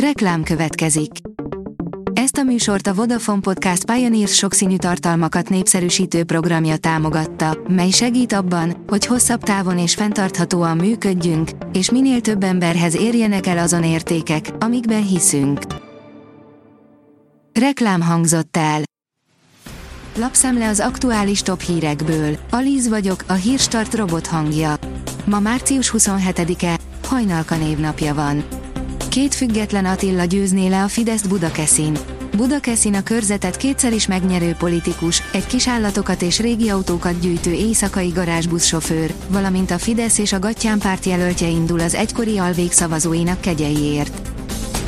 Reklám következik. Ezt a műsort a Vodafone Podcast Pioneers sokszínű tartalmakat népszerűsítő programja támogatta, mely segít abban, hogy hosszabb távon és fenntarthatóan működjünk, és minél több emberhez érjenek el azon értékek, amikben hiszünk. Reklám hangzott el. Lapszemle az aktuális top hírekből. Alíz vagyok, a hírstart robot hangja. Ma március 27-e, hajnalka névnapja van. Két független Attila győzné le a Fidesz Budakeszin. Budakeszin a körzetet kétszer is megnyerő politikus, egy kisállatokat és régi autókat gyűjtő éjszakai garázsbuszsofőr, valamint a Fidesz és a Gattyán párt jelöltje indul az egykori alvég szavazóinak kegyeiért.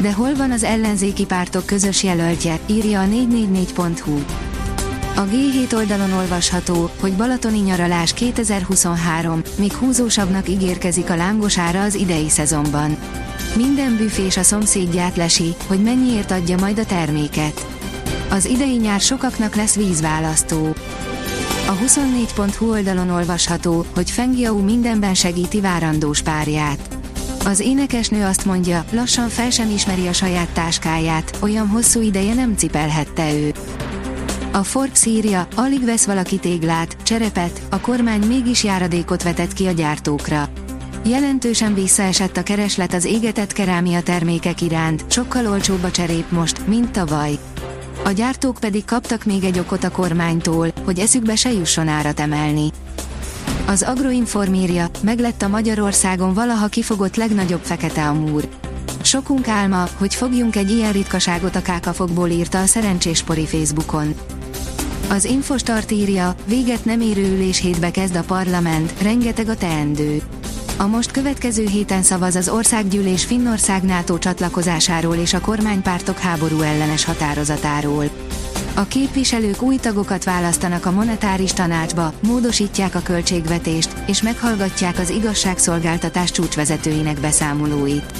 De hol van az ellenzéki pártok közös jelöltje, írja a 444.hu. A G7 oldalon olvasható, hogy balatoni nyaralás 2023, még húzósabbnak ígérkezik a lángosára az idei szezonban. Minden büfés a szomszédját lesi, hogy mennyiért adja majd a terméket. Az idei nyár sokaknak lesz vízválasztó. A 24.hu oldalon olvasható, hogy Fengiau mindenben segíti várandós párját. Az énekesnő azt mondja, lassan fel sem ismeri a saját táskáját, olyan hosszú ideje nem cipelhette ő. A Forbes írja, alig vesz valaki téglát, cserepet, a kormány mégis járadékot vetett ki a gyártókra. Jelentősen visszaesett a kereslet az égetett kerámia termékek iránt, sokkal olcsóbb a cserép most, mint tavaly. A gyártók pedig kaptak még egy okot a kormánytól, hogy eszükbe se jusson árat emelni. Az Agroinform írja, meglett a Magyarországon valaha kifogott legnagyobb fekete amúr. Sokunk álma, hogy fogjunk egy ilyen ritkaságot a kákafogból írta a szerencséspori Facebookon. Az Infostart írja, véget nem érő ülés hétbe kezd a parlament, rengeteg a teendő. A most következő héten szavaz az országgyűlés Finnország NATO csatlakozásáról és a kormánypártok háború ellenes határozatáról. A képviselők új tagokat választanak a monetáris tanácsba, módosítják a költségvetést, és meghallgatják az igazságszolgáltatás csúcsvezetőinek beszámolóit.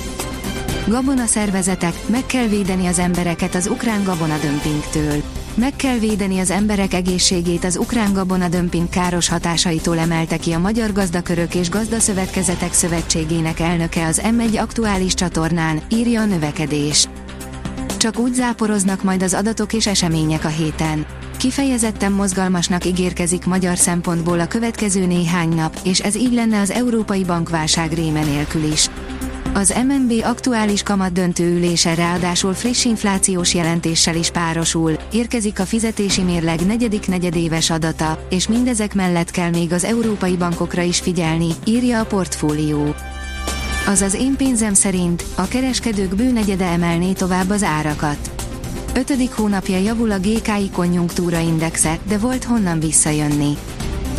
Gabona szervezetek, meg kell védeni az embereket az ukrán gabonadömpingtől. Meg kell védeni az emberek egészségét az ukrán gabonadömping káros hatásaitól emelte ki a Magyar Gazdakörök és Gazdaszövetkezetek Szövetségének elnöke az M1 aktuális csatornán, írja a növekedés. Csak úgy záporoznak majd az adatok és események a héten. Kifejezetten mozgalmasnak ígérkezik magyar szempontból a következő néhány nap, és ez így lenne az európai bankválság réme nélkül is. Az MNB aktuális kamat döntő ülése ráadásul friss inflációs jelentéssel is párosul, érkezik a fizetési mérleg negyedik negyedéves adata, és mindezek mellett kell még az európai bankokra is figyelni, írja a portfólió. Azaz én pénzem szerint a kereskedők bőnegyede emelné tovább az árakat. Ötödik hónapja javul a GKI konjunktúra indexe, de volt honnan visszajönni.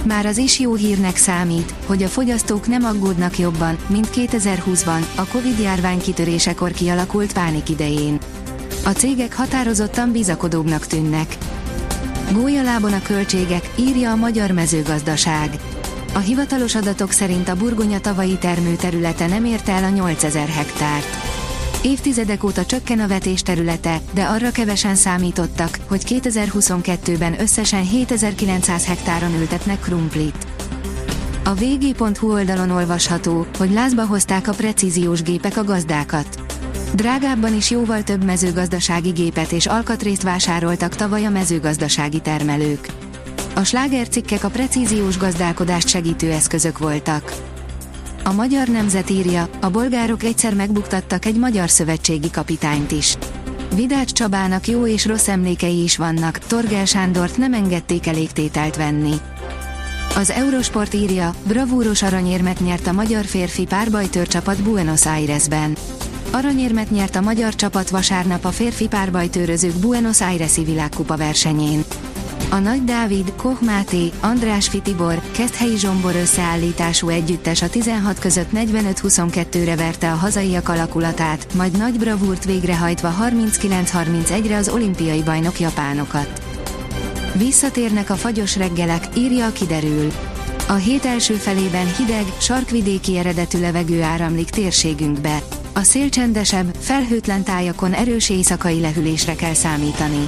Már az is jó hírnek számít, hogy a fogyasztók nem aggódnak jobban, mint 2020-ban, a Covid-járvány kitörésekor kialakult pánik idején. A cégek határozottan bizakodóbbnak tűnnek. Gólyalábon a költségek, írja a magyar mezőgazdaság. A hivatalos adatok szerint a burgonya tavalyi termőterülete nem érte el a 8000 hektárt. Évtizedek óta csökken a vetés területe, de arra kevesen számítottak, hogy 2022-ben összesen 7900 hektáron ültetnek krumplit. A vg.hu oldalon olvasható, hogy lázba hozták a precíziós gépek a gazdákat. Drágábban is jóval több mezőgazdasági gépet és alkatrészt vásároltak tavaly a mezőgazdasági termelők. A slágercikkek a precíziós gazdálkodást segítő eszközök voltak. A magyar nemzet írja, a bolgárok egyszer megbuktattak egy magyar szövetségi kapitányt is. Vidács Csabának jó és rossz emlékei is vannak, Torgel Sándort nem engedték elég tételt venni. Az Eurosport írja, bravúros aranyérmet nyert a magyar férfi párbajtőr csapat Buenos Airesben. Aranyérmet nyert a magyar csapat vasárnap a férfi párbajtőrözők Buenos Airesi világkupa versenyén. A Nagy Dávid, Koch Máté, András Fitibor, Keszthelyi Zsombor összeállítású együttes a 16 között 45-22-re verte a hazaiak alakulatát, majd nagy bravúrt végrehajtva 39-31-re az olimpiai bajnok japánokat. Visszatérnek a fagyos reggelek, írja a kiderül. A hét első felében hideg, sarkvidéki eredetű levegő áramlik térségünkbe. A szél csendesebb, felhőtlen tájakon erős éjszakai lehűlésre kell számítani.